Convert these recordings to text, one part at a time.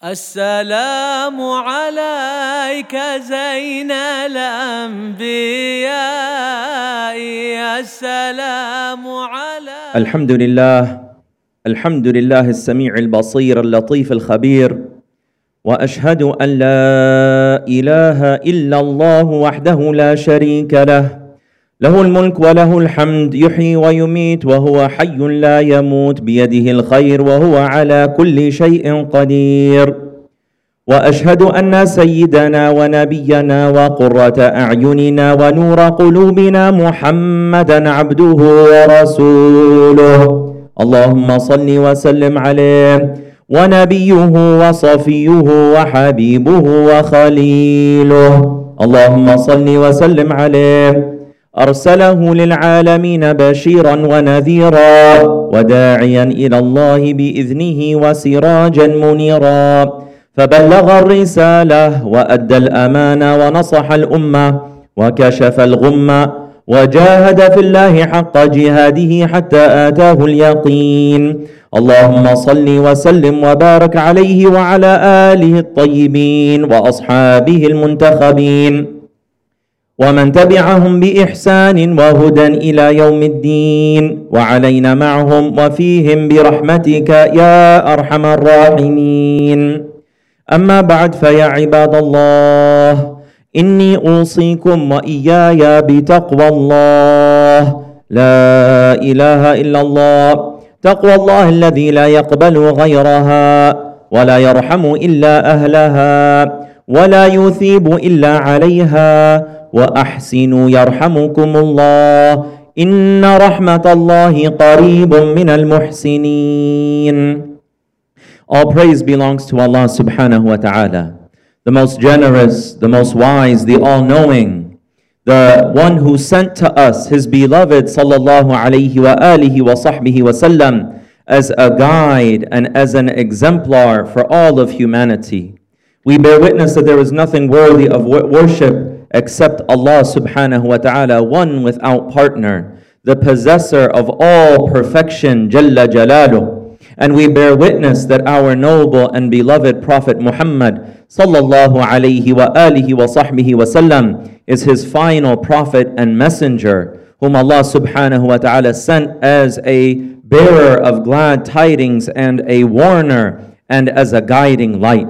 السلام عليك زين الأنبياء. السلام عليك. الحمد لله الحمد لله السميع البصير اللطيف الخبير وأشهد أن لا إله إلا الله وحده لا شريك له له الملك وله الحمد يحيي ويميت وهو حي لا يموت بيده الخير وهو على كل شيء قدير. وأشهد أن سيدنا ونبينا وقرة أعيننا ونور قلوبنا محمدا عبده ورسوله. اللهم صل وسلم عليه ونبيه وصفيه وحبيبه وخليله. اللهم صل وسلم عليه أرسله للعالمين بشيرا ونذيرا وداعيا إلى الله بإذنه وسراجا منيرا. فبلغ الرسالة وأدى الأمانة ونصح الأمة وكشف الغمه وجاهد في الله حق جهاده حتى آتاه اليقين. اللهم صل وسلم وبارك عليه وعلى آله الطيبين وأصحابه المنتخبين. ومن تبعهم بإحسان وهدى إلى يوم الدين وعلينا معهم وفيهم برحمتك يا أرحم الراحمين. أما بعد فيا عباد الله إني أوصيكم وإياي بتقوى الله. لا إله إلا الله تقوى الله الذي لا يقبل غيرها ولا يرحم إلا أهلها ولا يثيب إلا عليها واحسنوا يرحمكم الله ان رحمه الله قريب من المحسنين All praise belongs to Allah subhanahu wa ta'ala, the most generous, the most wise, the all knowing, the one who sent to us his beloved sallallahu alayhi wa alihi wa sahbihi wa sallam as a guide and as an exemplar for all of humanity. We bear witness that there is nothing worthy of worship except Allah subhanahu wa ta'ala, one without partner, the possessor of all perfection, Jalla Jalaluh. And we bear witness that our noble and beloved Prophet Muhammad sallallahu alayhi wa alihi wa sahbihi wa sallam is his final prophet and messenger, whom Allah subhanahu wa ta'ala sent as a bearer of glad tidings and a warner and as a guiding light.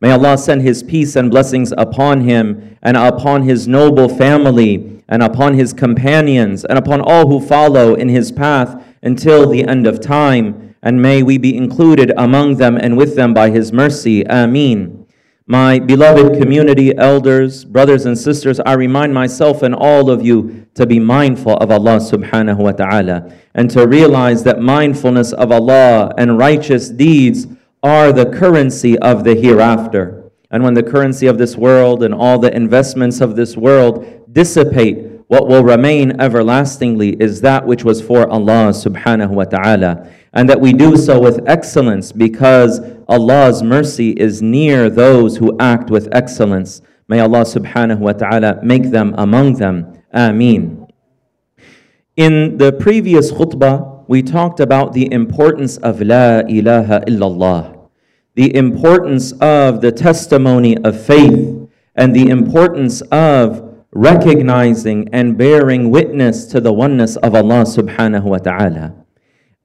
May Allah send His peace and blessings upon him and upon his noble family and upon his companions and upon all who follow in his path until the end of time and may we be included among them and with them by His mercy. Ameen. My beloved community elders, brothers and sisters, I remind myself and all of you to be mindful of Allah subhanahu wa ta'ala and to realize that mindfulness of Allah and righteous deeds are the currency of the hereafter. And when the currency of this world and all the investments of this world dissipate, what will remain everlastingly is that which was for Allah subhanahu wa ta'ala. And that we do so with excellence because Allah's mercy is near those who act with excellence. May Allah subhanahu wa ta'ala make them among them. Ameen. In the previous khutbah, we talked about the importance of La ilaha illallah, the importance of the testimony of faith, and the importance of recognizing and bearing witness to the oneness of Allah subhanahu wa ta'ala.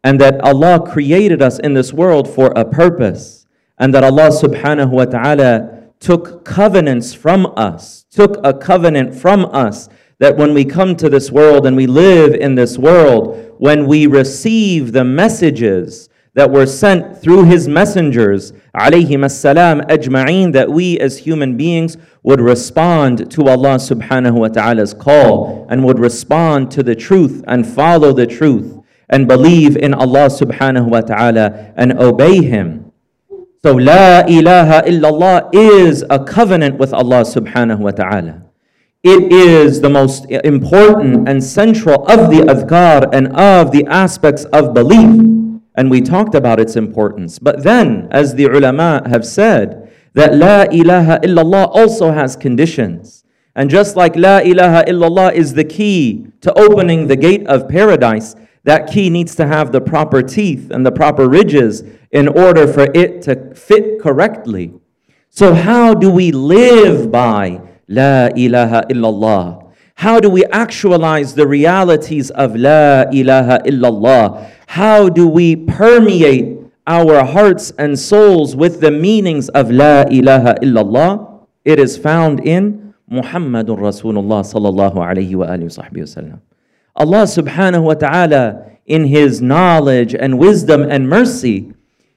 And that Allah created us in this world for a purpose. And that Allah subhanahu wa ta'ala took covenants from us, took a covenant from us that when we come to this world and we live in this world, when we receive the messages that were sent through his messengers, alayhim assalam ajma'een, that we as human beings would respond to Allah subhanahu wa ta'ala's call and would respond to the truth and follow the truth and believe in Allah subhanahu wa ta'ala and obey him. So La ilaha illallah is a covenant with Allah subhanahu wa ta'ala. It is the most important and central of the adhkar and of the aspects of belief and we talked about its importance. But then, as the ulama have said, that La ilaha illallah also has conditions. And just like La ilaha illallah is the key to opening the gate of paradise, That key needs to have the proper teeth and the proper ridges in order for it to fit correctly. So, how do we live by La ilaha illallah? How do we actualize the realities of La ilaha illallah? How do we permeate our hearts and souls with the meanings of La ilaha illallah? It is found in Muhammadur Rasulullah sallallahu alayhi wa alihi Allah subhanahu wa ta'ala, in His knowledge and wisdom and mercy,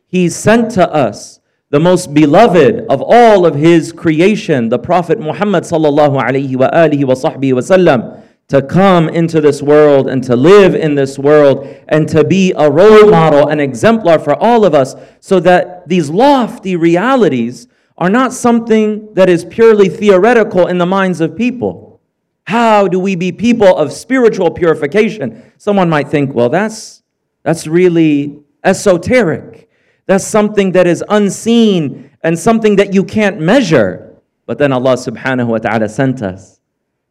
He sent to us the most beloved of all of his creation, the Prophet Muhammad sallallahu alaihi wasallam, to come into this world and to live in this world and to be a role model, an exemplar for all of us, so that these lofty realities are not something that is purely theoretical in the minds of people. How do we be people of spiritual purification? Someone might think, well, that's, that's really esoteric. That's something that is unseen and something that you can't measure. But then Allah subhanahu wa ta'ala sent us,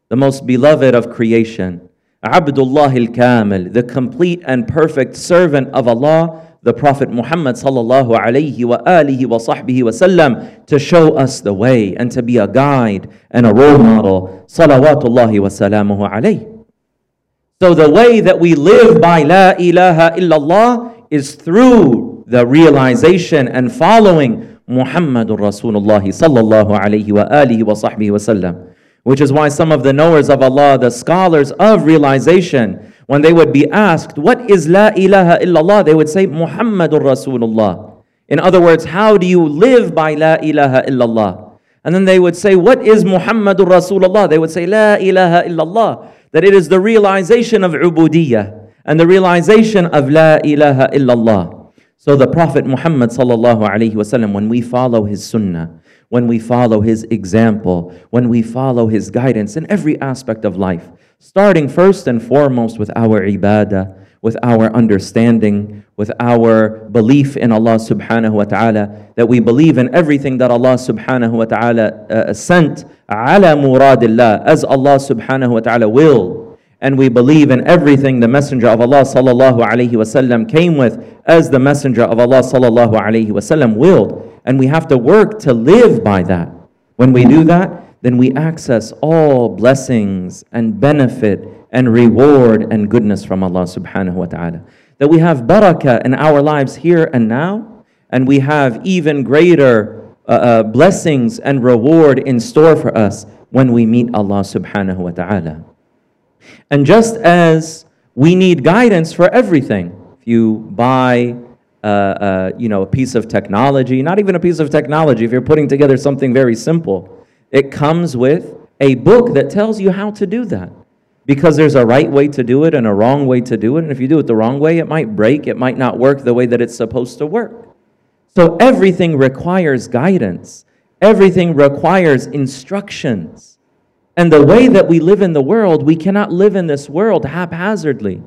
the most beloved of creation, Abdullah al Kamil, the complete and perfect servant of Allah, the Prophet Muhammad sallallahu alayhi wa alihi wa sahbihi wa sallam, to show us the way and to be a guide and a role model. Salawatullahi wa salamuhu alayhi. So the way that we live by La ilaha illallah is through the realization and following Muhammadur Rasulullah sallallahu alayhi wa alihi wa sahbihi. Which is why some of the knowers of Allah, the scholars of realization, when they would be asked, What is La ilaha illallah? they would say, Muhammadur Rasulullah. In other words, how do you live by La ilaha illallah? And then they would say, What is Muhammadur Rasulullah? They would say, La ilaha illallah. That it is the realization of ubudiyyah and the realization of La ilaha illallah. So the Prophet Muhammad sallallahu alaihi wasallam, when we follow his sunnah, when we follow his example, when we follow his guidance in every aspect of life, starting first and foremost with our ibadah, with our understanding, with our belief in Allah subhanahu wa ta'ala, that we believe in everything that Allah subhanahu wa ta'ala uh, sent ala muradillah, as Allah subhanahu wa ta'ala will and we believe in everything the Messenger of Allah sallallahu alaihi wasallam came with as the Messenger of Allah sallallahu alaihi wasallam willed, and we have to work to live by that. When we do that, then we access all blessings and benefit and reward and goodness from Allah subhanahu wa ta'ala. That we have barakah in our lives here and now, and we have even greater uh, uh, blessings and reward in store for us when we meet Allah subhanahu wa ta'ala. And just as we need guidance for everything, if you buy uh, uh, you know, a piece of technology, not even a piece of technology, if you're putting together something very simple, it comes with a book that tells you how to do that. Because there's a right way to do it and a wrong way to do it. And if you do it the wrong way, it might break, it might not work the way that it's supposed to work. So everything requires guidance, everything requires instructions. And the way that we live in the world, we cannot live in this world haphazardly.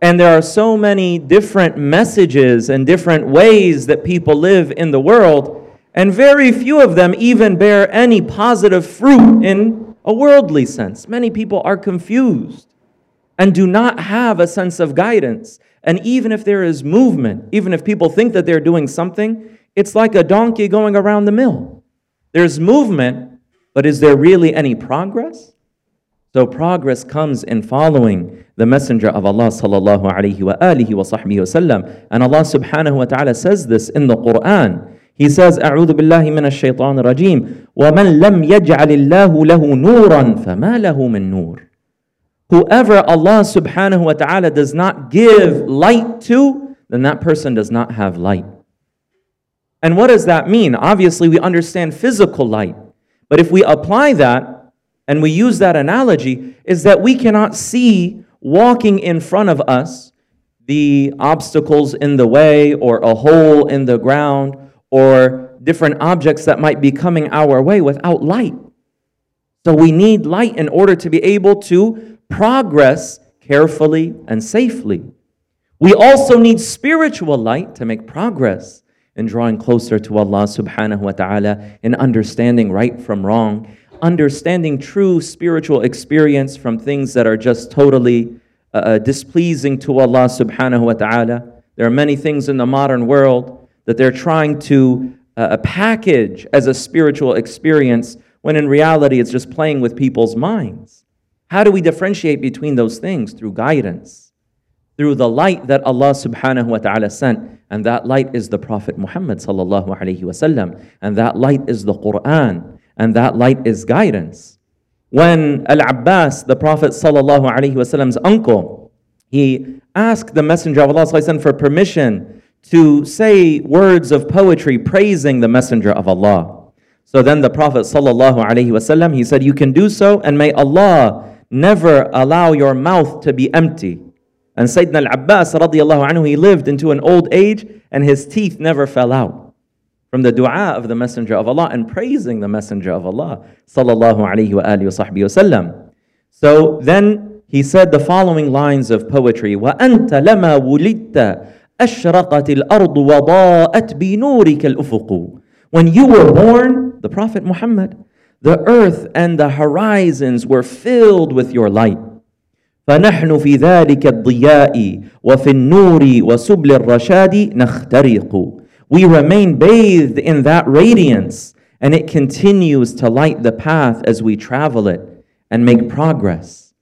And there are so many different messages and different ways that people live in the world, and very few of them even bear any positive fruit in a worldly sense. Many people are confused and do not have a sense of guidance. And even if there is movement, even if people think that they're doing something, it's like a donkey going around the mill. There's movement, but is there really any progress? So progress comes in following the Messenger of Allah sallallahu alaihi wa alihi wa sahbihi wasallam. And Allah subhanahu wa ta'ala says this in the Quran. He says, أعوذ بالله من الشيطان الرجيم ومن لم يجعل الله له نورا فما له من نور Whoever Allah subhanahu wa ta'ala does not give light to, then that person does not have light. And what does that mean? Obviously, we understand physical light. But if we apply that and we use that analogy, is that we cannot see walking in front of us the obstacles in the way or a hole in the ground or different objects that might be coming our way without light. So we need light in order to be able to progress carefully and safely. We also need spiritual light to make progress and drawing closer to Allah subhanahu wa ta'ala and understanding right from wrong, understanding true spiritual experience from things that are just totally uh, uh, displeasing to Allah subhanahu wa ta'ala. There are many things in the modern world that they're trying to uh, package as a spiritual experience when in reality it's just playing with people's minds. How do we differentiate between those things? Through guidance, through the light that Allah subhanahu wa ta'ala sent. And that light is the Prophet Muhammad sallallahu alayhi wasallam. And that light is the Quran. And that light is guidance. When Al Abbas, the Prophet sallallahu alayhi wasallam's uncle, he asked the Messenger of Allah for permission to say words of poetry praising the Messenger of Allah. So then the Prophet sallallahu alaihi wasallam he said, "You can do so, and may Allah never allow your mouth to be empty. And Sayyidina al-Abbas radiallahu anhu, he lived into an old age and his teeth never fell out from the dua of the Messenger of Allah and praising the Messenger of Allah sallallahu alayhi wa alihi wa wasallam. So then he said the following lines of poetry, وَأَنْتَ لَمَا وُلِدْتَ أَشْرَقَتِ الْأَرْضُ وَضَاءَتْ بِنُورِكَ الْأُفُقُ When you were born, the Prophet Muhammad, the earth and the horizons were filled with your light. فنحن في ذلك الضياء وفي النور وسبل الرشاد نخترق. We remain bathed in that radiance, and it continues to light the path as we travel it and make progress.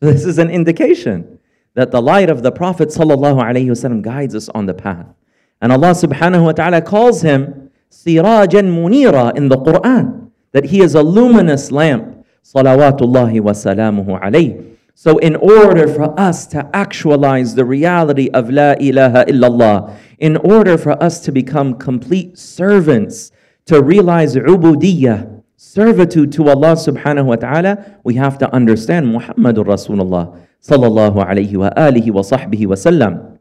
So this is an indication that the light of the Prophet ﷺ guides us on the path. And Allah subhanahu wa ta'ala calls him Sirajan Munira in the Quran that he is a luminous lamp. Salawatullahi wa salamuhu alayh. So, in order for us to actualize the reality of La ilaha illallah, in order for us to become complete servants, to realize ubudiyah, servitude to Allah subhanahu wa ta'ala, we have to understand Muhammadur Rasulullah sallallahu alayhi wa alihi wa sahbihi wa sallam.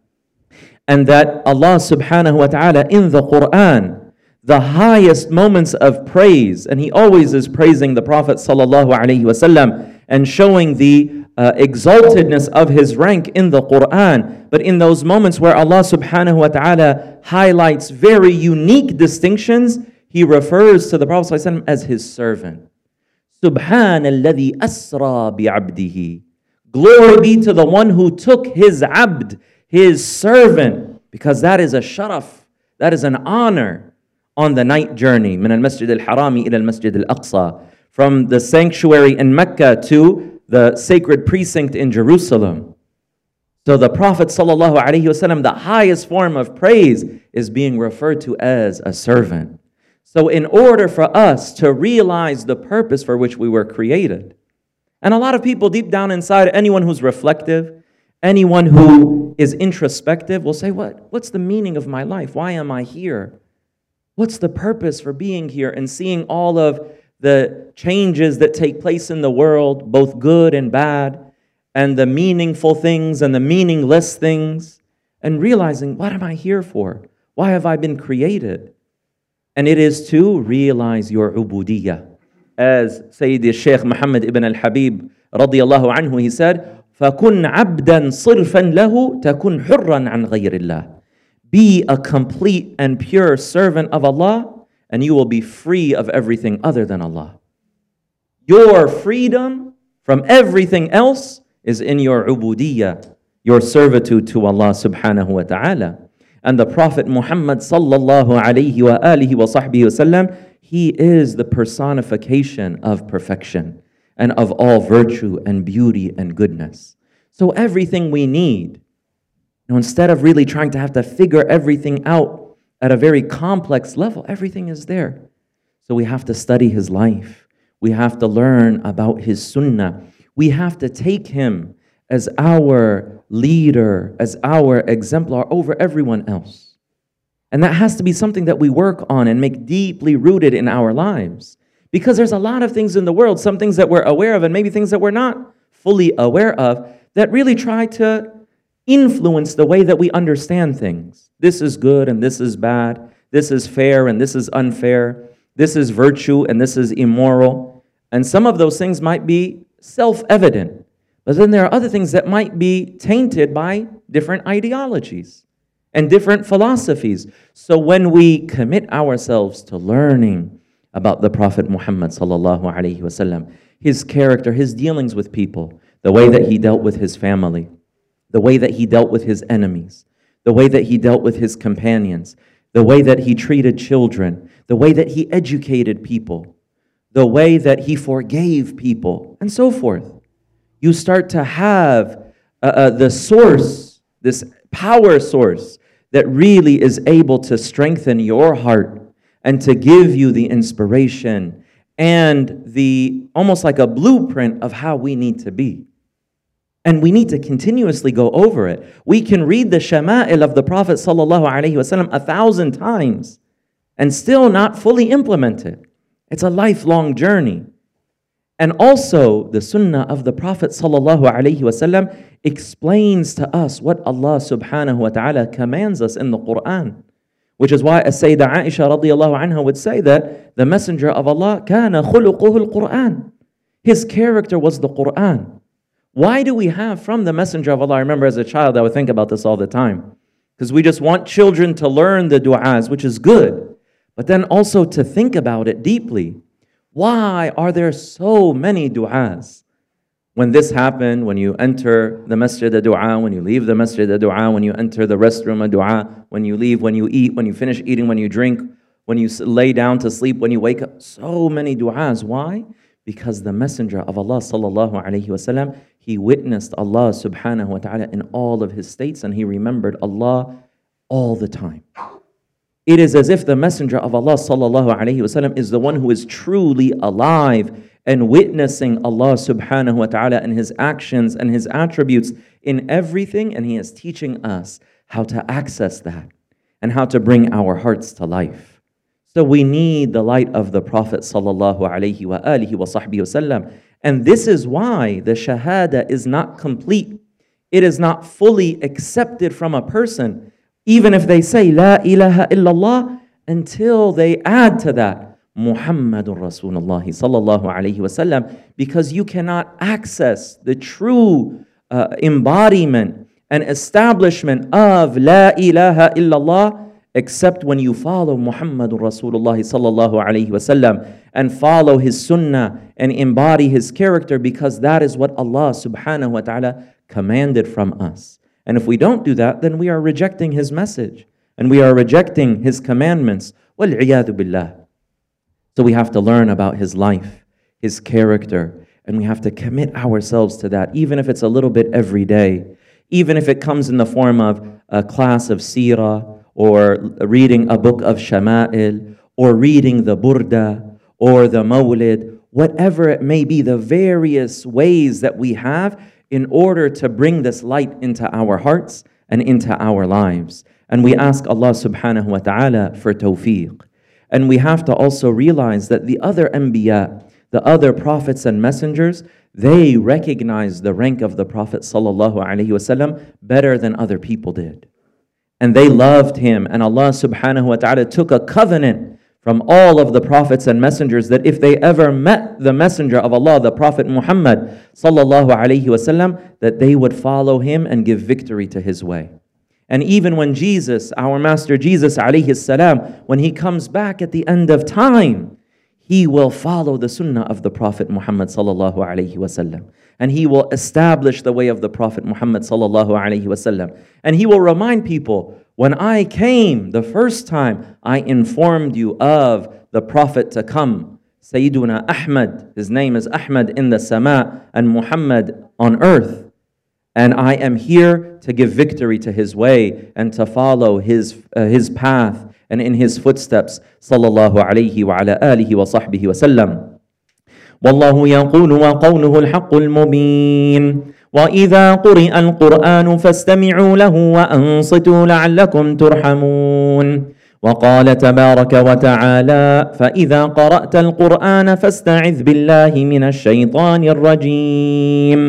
And that Allah subhanahu wa ta'ala in the Quran, the highest moments of praise, and he always is praising the Prophet ﷺ and showing the uh, exaltedness of his rank in the Quran. But in those moments where Allah subhanahu wa ta'ala highlights very unique distinctions, he refers to the Prophet ﷺ as his servant. Subhan alladhi asra bi'abdihi. Glory be to the one who took his abd, his servant, because that is a sharaf, that is an honor on the night journey من المسجد الحرام إلى المسجد الأقصى from the sanctuary in Mecca to the sacred precinct in Jerusalem. So the Prophet ﷺ, the highest form of praise is being referred to as a servant. So in order for us to realize the purpose for which we were created, and a lot of people deep down inside, anyone who's reflective, anyone who is introspective will say, what, What's the meaning of my life? Why am I here? What's the purpose for being here and seeing all of the changes that take place in the world, both good and bad, and the meaningful things and the meaningless things, and realizing, what am I here for? Why have I been created? And it is to realize your ubudiyah. As Sayyidi Shaykh Muhammad ibn al-Habib radiallahu anhu, he said, فَكُنْ عَبْدًا صِرْفًا لَهُ تَكُنْ حُرًّا عَنْ غَيْرِ اللَّهِ be a complete and pure servant of Allah, and you will be free of everything other than Allah. Your freedom from everything else is in your ubudiyah, your servitude to Allah subhanahu wa ta'ala. And the Prophet Muhammad sallallahu alayhi wa alihi wa sahbihi wasallam, he is the personification of perfection and of all virtue and beauty and goodness. So everything we need know, instead of really trying to have to figure everything out at a very complex level, everything is there. So we have to study his life. We have to learn about his sunnah. We have to take him as our leader, as our exemplar over everyone else. And that has to be something that we work on and make deeply rooted in our lives. Because there's a lot of things in the world, some things that we're aware of, and maybe things that we're not fully aware of, that really try to influence the way that we understand things. This is good and this is bad. This is fair and this is unfair. This is virtue and this is immoral. And some of those things might be self evident. But then there are other things that might be tainted by different ideologies and different philosophies. So when we commit ourselves to learning about the Prophet Muhammad sallallahu alaihi wasallam, his character, his dealings with people, the way that he dealt with his family, the way that he dealt with his enemies, the way that he dealt with his companions, the way that he treated children, the way that he educated people, the way that he forgave people, and so forth. You start to have uh, uh, the source, this power source that really is able to strengthen your heart and to give you the inspiration and the almost like a blueprint of how we need to be. And we need to continuously go over it. We can read the shama'il of the Prophet a thousand times and still not fully implement it. It's a lifelong journey. And also, the sunnah of the Prophet ﷺ explains to us what Allah subhanahu wa ta'ala commands us in the Quran. Which is why Sayyidah Aisha radiallahu anha would say that the Messenger of Allah kana khuluquhu al-Quran. His character was the Quran. Why do we have from the Messenger of Allah? I remember as a child I would think about this all the time. Because we just want children to learn the du'as, which is good. But then also to think about it deeply. Why are there so many du'as? When this happened, when you enter the masjid, a dua, when you leave the masjid, a dua, when you enter the restroom, a dua, when you leave, when you eat, when you finish eating, when you drink, when you lay down to sleep, when you wake up. So many du'as. Why? Because the Messenger of Allah he witnessed Allah subhanahu wa ta'ala in all of his states and he remembered Allah all the time. It is as if the Messenger of Allah sallallahu alaihi wasallam is the one who is truly alive and witnessing Allah subhanahu wa ta'ala and His actions and His attributes in everything, and He is teaching us how to access that and how to bring our hearts to life. So we need the light of the Prophet sallallahu alaihi wa alihi wa. And this is why the shahada is not complete. It is not fully accepted from a person, even if they say La ilaha illallah, until they add to that Muhammadun Rasulullah sallallahu alayhi wasallam because you cannot access the true uh, embodiment and establishment of La ilaha illallah except when you follow Muhammad Rasulullah sallallahu alayhi wasallam and follow his sunnah and embody his character because that is what Allah subhanahu wa ta'ala commanded from us. And if we don't do that, then we are rejecting his message and we are rejecting his commandments. So we have to learn about his life, his character, and we have to commit ourselves to that, even if it's a little bit every day, even if it comes in the form of a class of seerah, or reading a book of shama'il, or reading the burda, or the mawlid, whatever it may be, the various ways that we have in order to bring this light into our hearts and into our lives. And we ask Allah subhanahu wa ta'ala for tawfiq. And we have to also realize that the other Anbiya, the other prophets and messengers, they recognized the rank of the Prophet ﷺ better than other people did. And they loved him. And Allah subhanahu wa ta'ala took a covenant from all of the prophets and messengers that if they ever met the messenger of Allah, the Prophet Muhammad sallallahu alaihi wasallam, that they would follow him and give victory to his way. And even when Jesus, our Master Jesus, alayhi salam, when he comes back at the end of time, he will follow the sunnah of the Prophet Muhammad sallallahu alayhi wasallam. And he will establish the way of the Prophet Muhammad sallallahu alayhi wasallam. And he will remind people, when I came the first time, I informed you of the Prophet to come. Sayyiduna Ahmad, his name is Ahmad in the sama, and Muhammad on earth. And I am here to give victory to his way and to follow his, uh, his path and in his footsteps. Wa ala alihi wa sahbihi wa sallam. والله يقول وقوله الحق المبين واذا قرئ القران فاستمعوا له وانصتوا لعلكم ترحمون وقال تبارك وتعالى فاذا قرات القران فاستعذ بالله من الشيطان الرجيم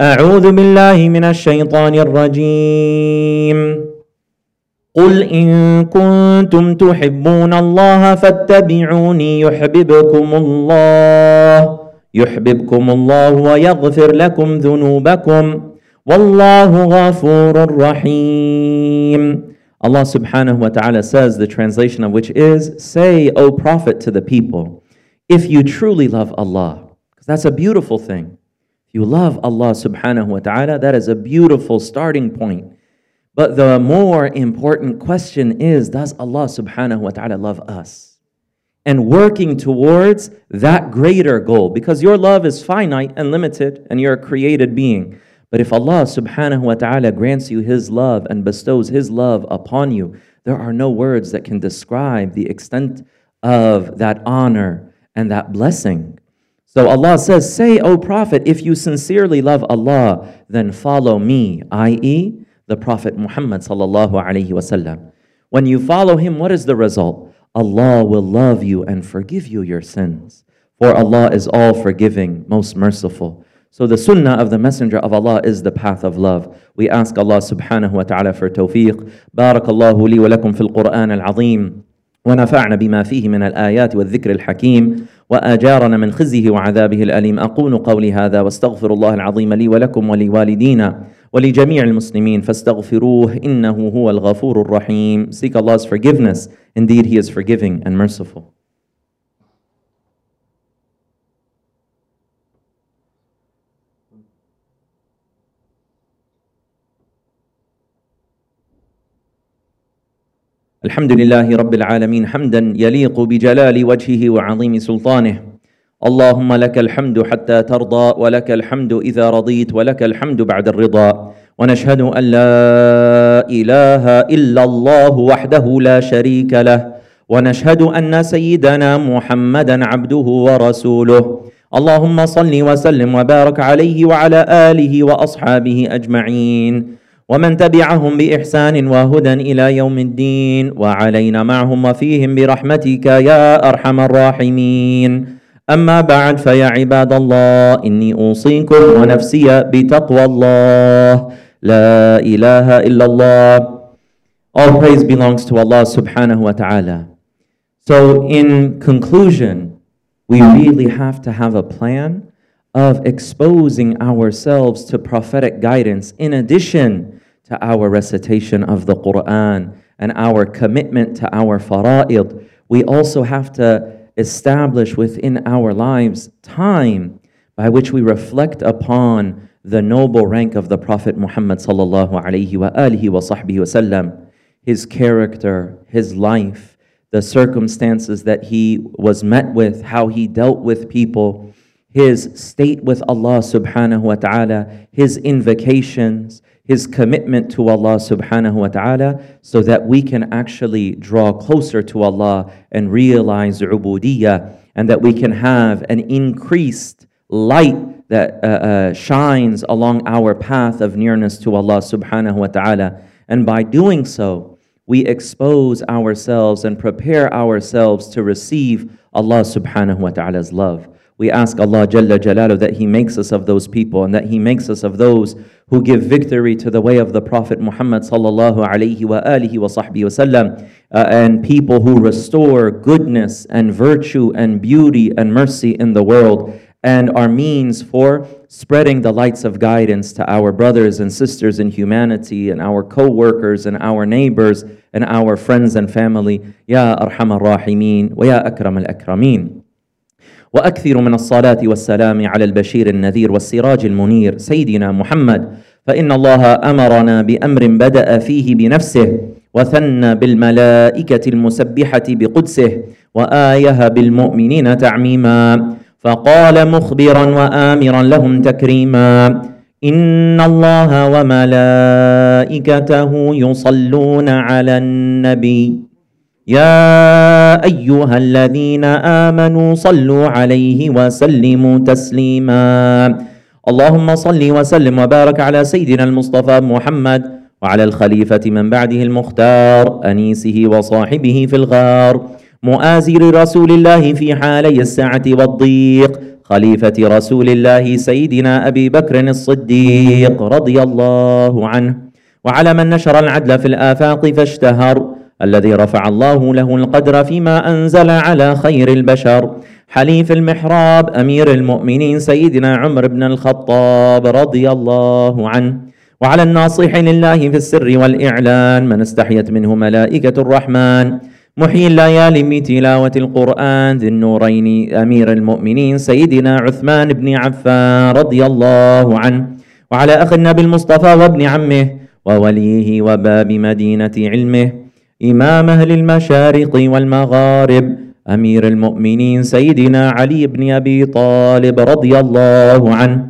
أعوذ بالله من الشيطان الرجيم قل إن كنتم تحبون الله فاتبعوني يحببكم الله يحببكم الله ويغفر لكم ذنوبكم والله غفور رحيم Allah subhanahu wa ta'ala says, the translation of which is, Say, O Prophet, to the people, if you truly love Allah, because that's a beautiful thing If you love Allah subhanahu wa ta'ala, that is a beautiful starting point. but the more important question is Does Allah subhanahu wa ta'ala love us? And working towards that greater goal, because your love is finite and limited, and you're a created being. But if Allah subhanahu wa ta'ala grants you His love and bestows His love upon you, there are no words that can describe the extent of that honor and that blessing. So Allah says, Say, O Prophet, if you sincerely love Allah, then follow me, i.e., the Prophet Muhammad sallallahu alaihi wasallam. When you follow him, what is the result? Allah will love you and forgive you your sins. For Allah is all forgiving, most merciful. So the sunnah of the Messenger of Allah is the path of love. We ask Allah subhanahu wa ta'ala for tawfiq. Barakallahu li wa lakum fil Qur'an al-azim. ونفعنا بما فيه من الآيات والذكر الحكيم وآجارنا من خزيه وعذابه الأليم أقول قولي هذا واستغفر الله العظيم لي ولكم ولوالدينا ولجميع المسلمين فاستغفروه إنه هو الغفور الرحيم. Seek Allah's forgiveness. Indeed He is forgiving and merciful. الحمد لله رب العالمين حمدا يليق بجلال وجهه وعظيم سلطانه. اللهم لك الحمد حتى ترضى ولك الحمد إذا رضيت ولك الحمد بعد الرضا. ونشهد أن لا إله إلا الله وحده لا شريك له. ونشهد أن سيدنا محمدا عبده ورسوله. اللهم صل وسلم وبارك عليه وعلى آله وأصحابه أجمعين. ومن تبعهم بإحسان وهدى إلى يوم الدين وعلينا معهم وفيهم برحمتك يا أرحم الراحمين. اما بعد فيا عباد الله اني اوصيكم ونفسي بتقوى الله لا اله الا الله All praise belongs to Allah subhanahu wa ta'ala. So, in conclusion, we really have to have a plan of exposing ourselves to prophetic guidance in addition to our recitation of the Quran and our commitment to our fara'id. We also have to establish within our lives time by which we reflect upon the noble rank of the Prophet Muhammad sallallahu alaihi wa alihi wa sahbihi wasallam, his character, his life, the circumstances that he was met with, how he dealt with people, his state with Allah subhanahu wa ta'ala, his invocations, his commitment to Allah subhanahu wa ta'ala, so that we can actually draw closer to Allah and realize ubudiyah, and that we can have an increased light that uh, uh, shines along our path of nearness to Allah subhanahu wa ta'ala. And by doing so, we expose ourselves and prepare ourselves to receive Allah subhanahu wa ta'ala's love. We ask Allah Jalla Jalalu that He makes us of those people and that He makes us of those who give victory to the way of the Prophet Muhammad sallallahu alaihi wa alihi wa sahbihi wasallam, uh, and people who restore goodness and virtue and beauty and mercy in the world and are means for spreading the lights of guidance to our brothers and sisters in humanity and our co-workers and our neighbors and our friends and family. Ya arhamar rahimin wa ya akram al-akramin. وأكثر من الصلاة والسلام على البشير النذير والسراج المنير سيدنا محمد. فإن الله أمرنا بأمر بدأ فيه بنفسه وثنى بالملائكة المسبحة بقدسه وايه بالمؤمنين تعميما. فقال مخبرا وامرا لهم تكريما إن الله وملائكته يصلون على النبي. يا أيها الذين آمنوا صلوا عليه وسلموا تسليما. اللهم صل وسلم وبارك على سيدنا المصطفى محمد وعلى الخليفة من بعده المختار أنيسه وصاحبه في الغار مؤازر رسول الله في حالي السعه والضيق خليفة رسول الله سيدنا أبي بكر الصديق رضي الله عنه وعلى من نشر العدل في الآفاق فاشتهر الذي رفع الله له القدر فيما أنزل على خير البشر. حليف المحراب أمير المؤمنين سيدنا عمر بن الخطاب رضي الله عنه. وعلى الناصح لله في السر والإعلان من استحيت منه ملائكة الرحمن. محيي الليالي بتلاوة القرآن ذي النورين أمير المؤمنين سيدنا عثمان بن عفان رضي الله عنه. وعلى أخ النبي المصطفى وابن عمه ووليه وباب مدينة علمه. إمام أهل المشارق والمغارب أمير المؤمنين سيدنا علي بن أبي طالب رضي الله عنه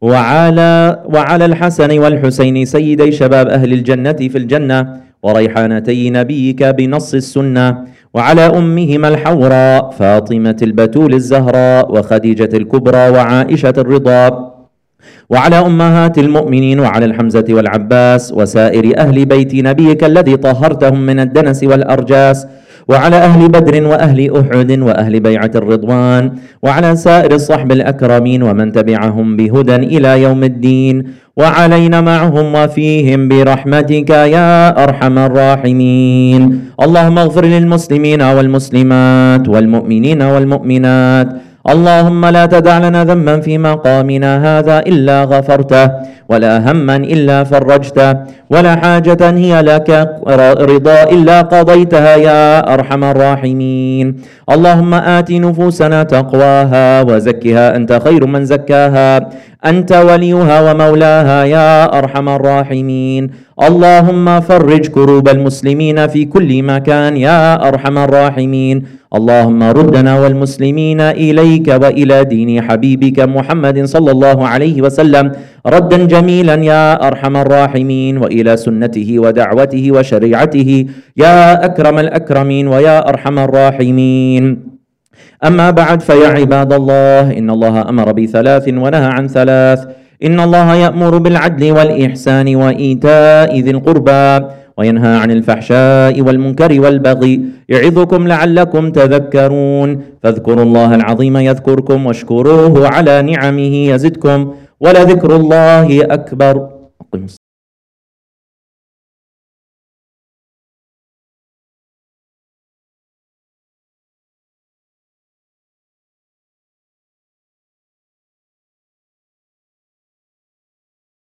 وعلى وعلى الحسن والحسين سيدي شباب أهل الجنة في الجنة وريحانتي نبيك بنص السنة وعلى أمهما الحوراء فاطمة البتول الزهراء وخديجة الكبرى وعائشة الرضا. وعلى أمهات المؤمنين وعلى الحمزة والعباس وسائر أهل بيت نبيك الذي طهرتهم من الدنس والأرجاس وعلى أهل بدر وأهل أحد وأهل بيعة الرضوان وعلى سائر الصحب الأكرمين ومن تبعهم بهدى إلى يوم الدين وعلينا معهم وفيهم برحمتك يا أرحم الراحمين. اللهم اغفر للمسلمين والمسلمات والمؤمنين والمؤمنات اللهم لا تدع لنا ذنبا في مقامنا هذا إلا غفرته ولا هما إلا فرجته ولا حاجة هي لك رضا إلا قضيتها يا أرحم الراحمين. اللهم آت نفوسنا تقواها وزكها أنت خير من زكاها أنت وليها ومولاها يا أرحم الراحمين. اللهم فرج كروب المسلمين في كل مكان يا أرحم الراحمين. اللهم ردنا والمسلمين إليك وإلى دين حبيبك محمد صلى الله عليه وسلم ردا جميلا يا أرحم الراحمين وإلى سنته ودعوته وشريعته يا أكرم الأكرمين ويا أرحم الراحمين. أما بعد فيا عباد الله إن الله أمر بثلاث ونهى عن ثلاث. إن الله يأمر بالعدل والإحسان وإيتاء ذي القربى. وينهى عن الفحشاء والمنكر والبغي يعظكم لعلكم تذكرون. فاذكروا الله العظيم يذكركم واشكروه على نعمه يزدكم ولذكر الله أكبر.